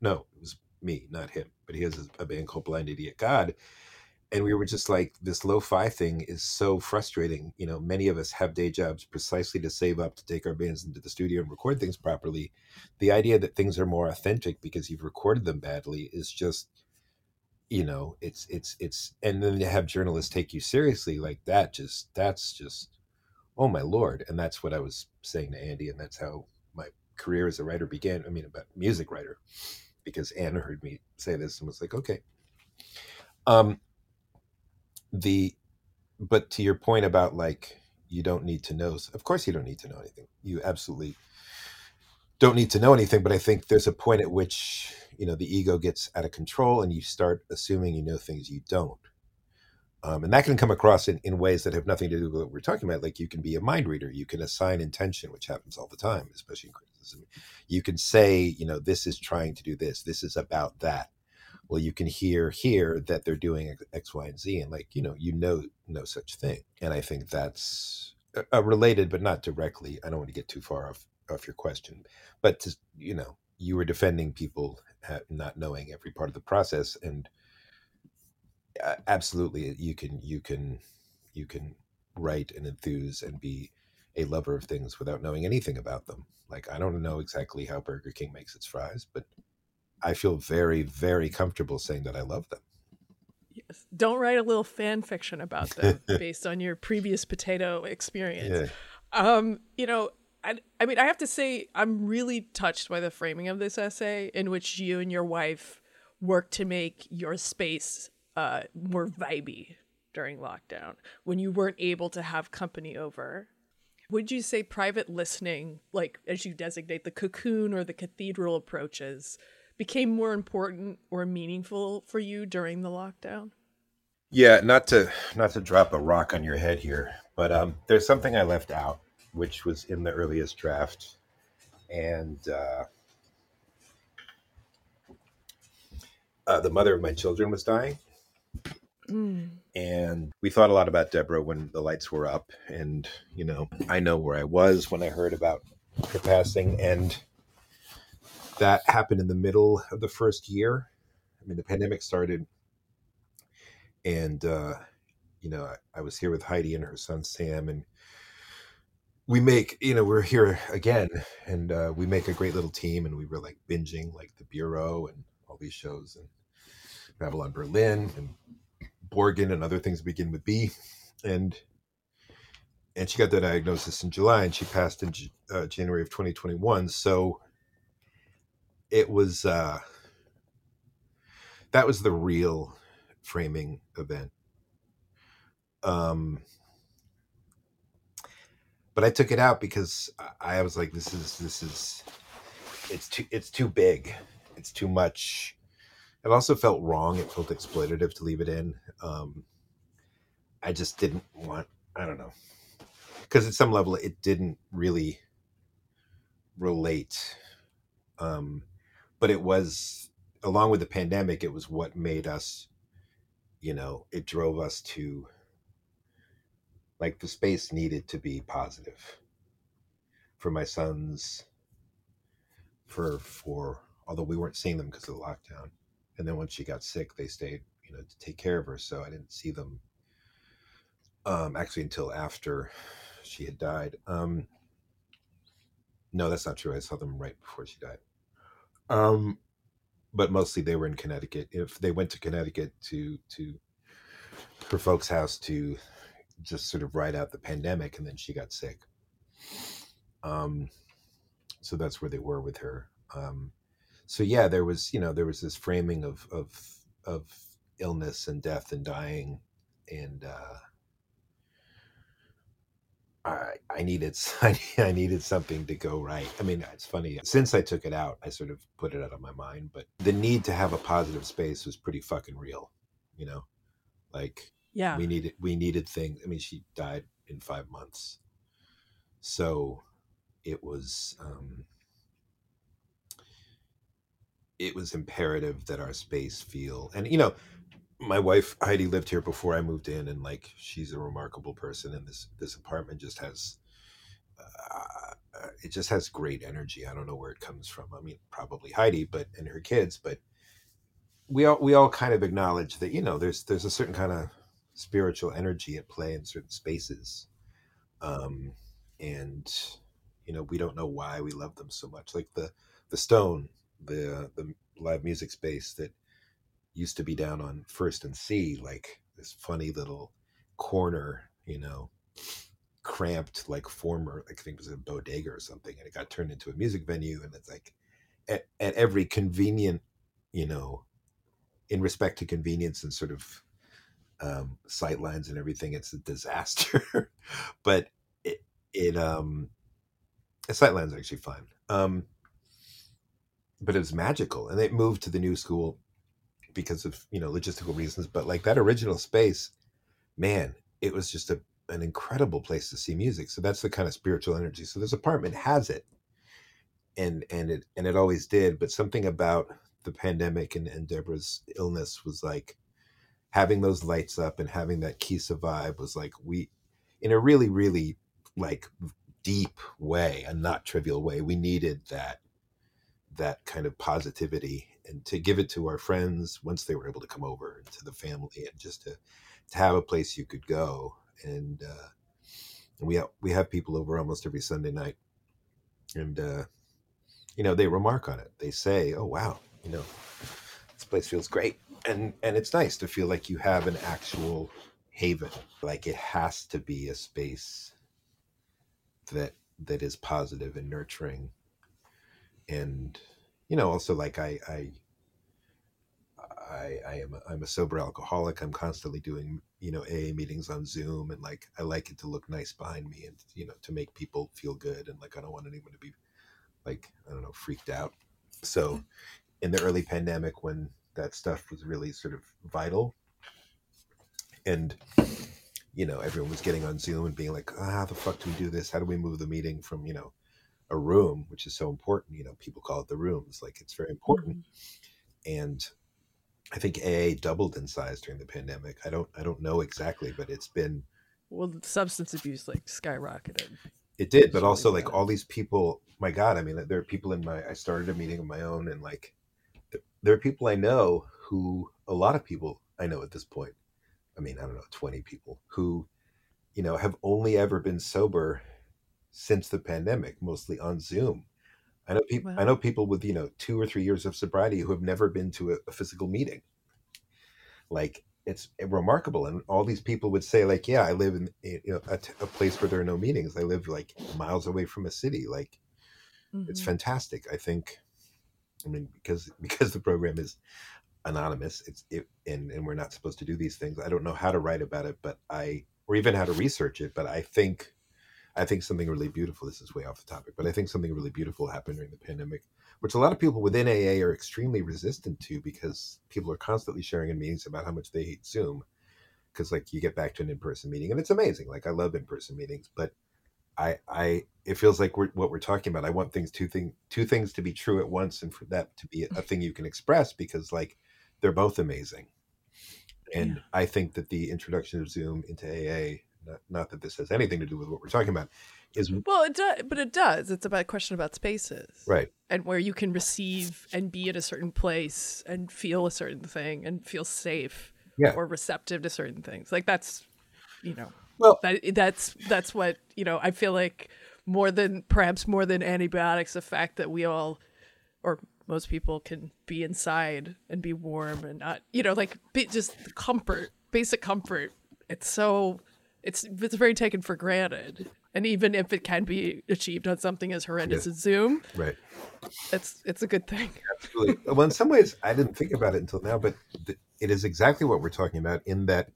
no, it was me, not him. But he has a band called Blind Idiot God, and we were just like, this lo-fi thing is so frustrating. You know, many of us have day jobs precisely to save up to take our bands into the studio and record things properly. The idea that things are more authentic because you've recorded them badly is just you know it's it's it's and then to have journalists take you seriously like that just that's just oh my lord and that's what i was saying to andy and that's how career as a writer began i mean about music writer because anna heard me say this and was like okay. Um the but to your point about like you don't need to know of course you don't need to know anything. You absolutely don't need to know anything but i think there's a point at which you know the ego gets out of control and you start assuming you know things you don't um, and that can come across in, in ways that have nothing to do with what we're talking about like you can be a mind reader you can assign intention which happens all the time especially in criticism. You can say you know this is trying to do this this is about that. Well you can hear here that they're doing x y and z and like you know you know no such thing. And i think that's related but not directly i don't want to get too far off off your question but to you know you were defending people not knowing every part of the process and absolutely you can you can you can write and enthuse and be a lover of things without knowing anything about them. Like i don't know exactly how burger king makes its fries but i feel very very comfortable saying that i love them. Yes don't write a little fan fiction about them (laughs) based on your previous potato experience. Yeah. um you know I, I mean, I have to say, I'm really touched by the framing of this essay, in which you and your wife work to make your space uh, more vibey during lockdown when you weren't able to have company over. Would you say private listening, like as you designate the cocoon or the cathedral approaches, became more important or meaningful for you during the lockdown? Yeah, not to not to drop a rock on your head here, but um, there's something I left out which was in the earliest draft, and uh, uh, the mother of my children was dying. Mm. And we thought a lot about Deborah when the lights were up. And, you know, I know where I was when I heard about her passing. And that happened in the middle of the first year. I mean, the pandemic started, and, uh, you know, I, I was here with Heidi and her son Sam, and we make you know we're here again and uh, we make a great little team and we were like binging like the bureau and all these shows and babylon berlin and borgen and other things begin with b. And and she got the diagnosis in july and she passed in uh, january of 2021 so it was uh that was the real framing event. Um but I took it out because I was like, this is this is it's too it's too big, it's too much. It also felt wrong. It felt exploitative to leave it in. Um, I just didn't want. I don't know, because at some level it didn't really relate. Um, but it was along with the pandemic. It was what made us. You know, it drove us to like the space needed to be positive for my sons for for although we weren't seeing them because of the lockdown and then when she got sick they stayed you know to take care of her so i didn't see them um actually until after she had died um no that's not true i saw them right before she died. Um but mostly they were in connecticut if they went to connecticut to to her folks house to just sort of ride out the pandemic and then she got sick. Um so that's where they were with her um so yeah there was you know there was this framing of of of illness and death and dying and uh I, I needed (laughs) I needed something to go right. I mean, it's funny. Since I took it out, I sort of put it out of my mind. But the need to have a positive space was pretty fucking real, you know. Like yeah. We needed we needed things. I mean, she died in five months. So it was um it was imperative that our space feel and you know my wife Heidi lived here before I moved in, and like she's a remarkable person, and this this apartment just has. Uh, it just has great energy. I don't know where it comes from. I mean, probably Heidi, but and her kids, but we all we all kind of acknowledge that you know there's there's a certain kind of spiritual energy at play in certain spaces, um, and you know we don't know why we love them so much. Like the the Stone, the the live music space that used to be down on First and C, like this funny little corner, you know, cramped like former, I think it was a bodega or something, and it got turned into a music venue, and it's like at, at every convenient, you know, in respect to convenience and sort of um, sight lines and everything, it's a disaster. (laughs) but it, it um, sight lines are actually fine. Um, but it was magical, and it moved to the new school because of you know logistical reasons. But like that original space, man, it was just a an incredible place to see music. So that's the kind of spiritual energy. So this apartment has it, and and it and it always did. But something about the pandemic and, and Deborah's illness was like having those lights up and having that kissa vibe was like we, in a really really like deep way, a not trivial way, we needed that that kind of positivity and to give it to our friends once they were able to come over and to the family and just to to have a place you could go. And uh, we have we have people over almost every Sunday night. And uh, you know they remark on it. They say oh wow you know this place feels great. And and it's nice to feel like you have an actual haven. Like it has to be a space that that is positive and nurturing. And you know also like i i I, I am a, I'm a sober alcoholic. I'm constantly doing you know AA meetings on Zoom, and like I like it to look nice behind me, and you know to make people feel good, and like I don't want anyone to be like I don't know freaked out. So in the early pandemic when that stuff was really sort of vital and you know everyone was getting on zoom and being like ah, how the fuck do we do this how do we move the meeting from you know a room which is so important you know people call it the rooms like it's very important mm-hmm. and i think aa doubled in size during the pandemic i don't i don't know exactly but it's been well substance abuse like skyrocketed it did but also like all these people my god i mean there are people in my i started a meeting of my own and like there are people I know who a lot of people I know at this point. I mean, I don't know, 20 people who, you know, have only ever been sober since the pandemic, mostly on Zoom. I know people. Wow. I know people with you know two or three years of sobriety who have never been to a, a physical meeting. Like it's remarkable, and all these people would say, like, "Yeah, I live in you know a, a place where there are no meetings. I live like miles away from a city. Like, mm-hmm. it's fantastic." I think I mean, because (laughs) because the program is anonymous, it's it, and and we're not supposed to do these things. I don't know how to write about it, but I or even how to research it. But I think I think something really beautiful. This is way off the topic, but I think something really beautiful happened during the pandemic, which a lot of people within AA are extremely resistant to because people are constantly sharing in meetings about how much they hate Zoom. Because like you get back to an in person meeting and it's amazing. Like I love in person meetings, but I, I, it feels like we're, what we're talking about. I want things, two thing, two things to be true at once, and for that to be a thing you can express because, like, they're both amazing. And yeah. I think that the introduction of Zoom into AA, not, not, that this has anything to do with what we're talking about, is well, it does, but it does. It's about a question about spaces, right? And where you can receive and be at a certain place and feel a certain thing and feel safe, yeah. or receptive to certain things. Like that's, you know, well, that, that's that's what you know. I feel like more than perhaps more than antibiotics, the fact that we all, or most people, can be inside and be warm and not, you know, like be, just comfort, basic comfort. It's so, it's it's very taken for granted. And even if it can be achieved on something as horrendous as Zoom, right, it's it's a good thing. Absolutely. (laughs) well, in some ways, I didn't think about it until now, but th- it is exactly what we're talking about. In that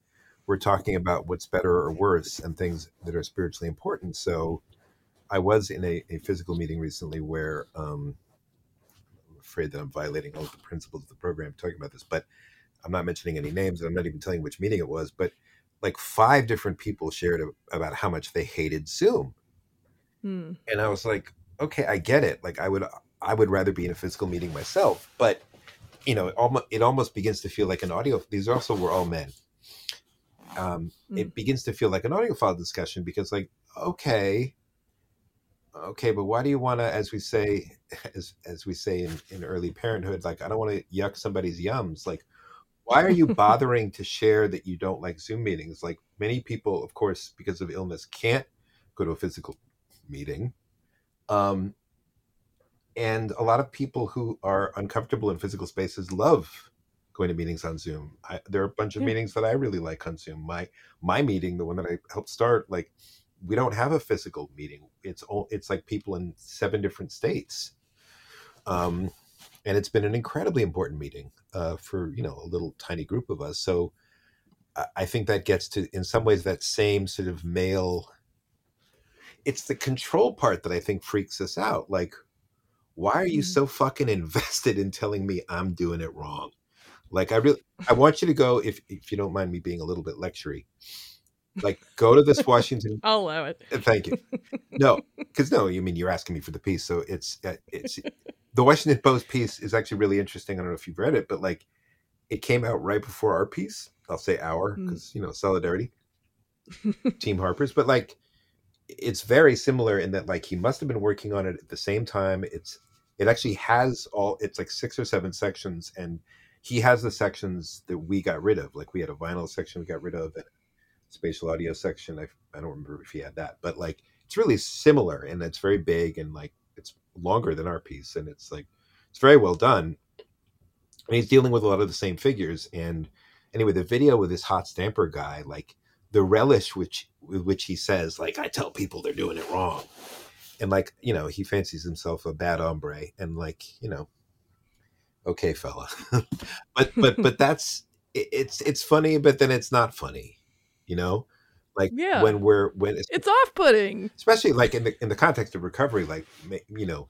we're talking about what's better or worse and things that are spiritually important. So I was in a, a physical meeting recently where um, I'm afraid that I'm violating all of the principles of the program talking about this, but I'm not mentioning any names. And I'm not even telling which meeting it was, but like five different people shared about how much they hated Zoom. Hmm. And I was like, okay, I get it. Like I would, I would rather be in a physical meeting myself, but you know, it almost, it almost begins to feel like an audio. These also were all men. Um, Mm. It begins to feel like an audiophile discussion because, like, okay, okay, but why do you want to, as we say, (laughs) as as we say in, in early parenthood, like, I don't want to yuck somebody's yums. Like, why are you (laughs) bothering to share that you don't like Zoom meetings? Like, many people, of course, because of illness, can't go to a physical meeting. Um, and a lot of people who are uncomfortable in physical spaces love going to meetings on Zoom. I, there are a bunch of Yeah. meetings that I really like on Zoom. My my meeting, the one that I helped start, like we don't have a physical meeting. It's all it's like people in seven different states, um, and it's been an incredibly important meeting uh, for you know a little tiny group of us. So I, think that gets to in some ways that same sort of male. It's the control part that I think freaks us out. Like, why are you Mhm. so fucking (laughs) invested in telling me I'm doing it wrong? Like, I really, I want you to go if if you don't mind me being a little bit lectury. Like, go to this Washington I'll allow it. Thank you. No, (laughs) because no, you mean you're asking me for the piece, so it's uh, it's the Washington Post piece is actually really interesting. I don't know if you've read it, but like it came out right before our piece. I'll say our Mm. because you know solidarity, (laughs) Team Harper's, but like it's very similar in that like he must have been working on it at the same time. It's it actually has all it's like six or seven sections, and he has the sections that we got rid of. Like we had a vinyl section we got rid of, and a spatial audio section. I I don't remember if he had that, but like it's really similar, and it's very big, and like longer than our piece, and it's like it's very well done. And he's dealing with a lot of the same figures. And anyway, the video with this hot stamper guy, like the relish which with which he says, like, I tell people they're doing it wrong. And like, you know, he fancies himself a bad hombre. And like, you know, okay, fella. (laughs) but but but (laughs) that's it- it's it's funny, but then it's not funny, you know? Like Yeah. when we're when It's off-putting. especially like in the in the context of recovery like you know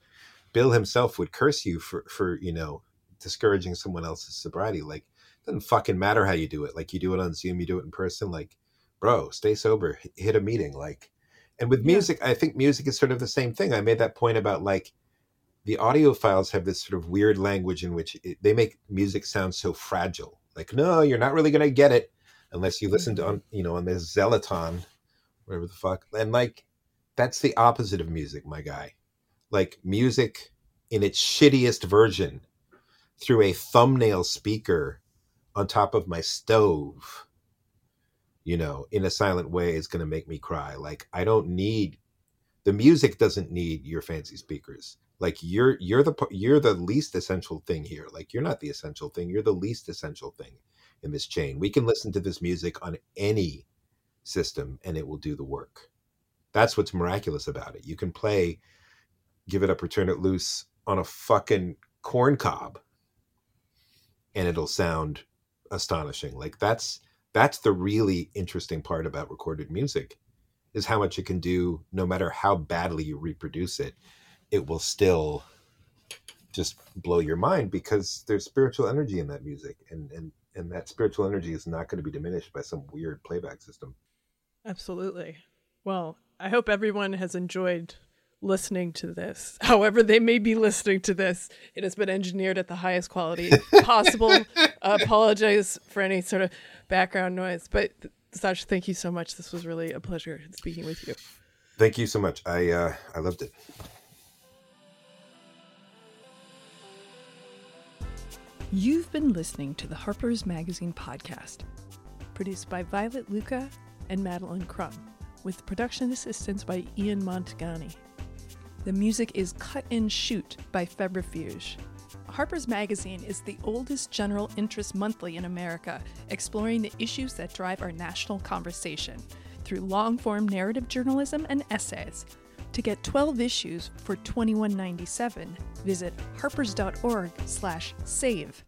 bill himself would curse you for for you know discouraging someone else's sobriety like it doesn't fucking matter how you do it like you do it on zoom you do it in person like bro stay sober hit a meeting like and with Yeah. music i think music is sort of the same thing i made that point about like the audiophiles have this sort of weird language in which it, they make music sound so fragile like no you're not really going to get it unless you listen to on you know on this zeloton whatever the fuck. And like, that's the opposite of music, my guy. Like music in its shittiest version through a thumbnail speaker on top of my stove, you know, in a silent way is going to make me cry. Like, I don't need the music doesn't need your fancy speakers. Like you're you're the you're the least essential thing here. Like you're not the essential thing. You're the least essential thing in this chain. We can listen to this music on any system and it will do the work. That's what's miraculous about it. You can play Give It Up, Return It Loose on a fucking corn cob and it'll sound astonishing. Like that's that's the really interesting part about recorded music is how much it can do no matter how badly you reproduce it. It will still just blow your mind because there's spiritual energy in that music and and and that spiritual energy is not going to be diminished by some weird playback system. Absolutely. Well, I hope everyone has enjoyed listening to this. (laughs) However, they may be listening to this. It has been engineered at the highest quality (laughs) possible. I apologize for any sort of background noise. But Sasha, thank you so much. This was really a pleasure speaking with you. Thank you so much. I uh, I loved it. You've been listening to the Harper's Magazine podcast, produced by Violet Lucca and Madeline Crum, with production assistance by Ian Montagani. The music is Cut and Shoot by Febrifuge. Harper's Magazine is the oldest general interest monthly in America, exploring the issues that drive our national conversation through long-form narrative journalism and essays. To get 12 issues for $21.97, visit harpers.org/save.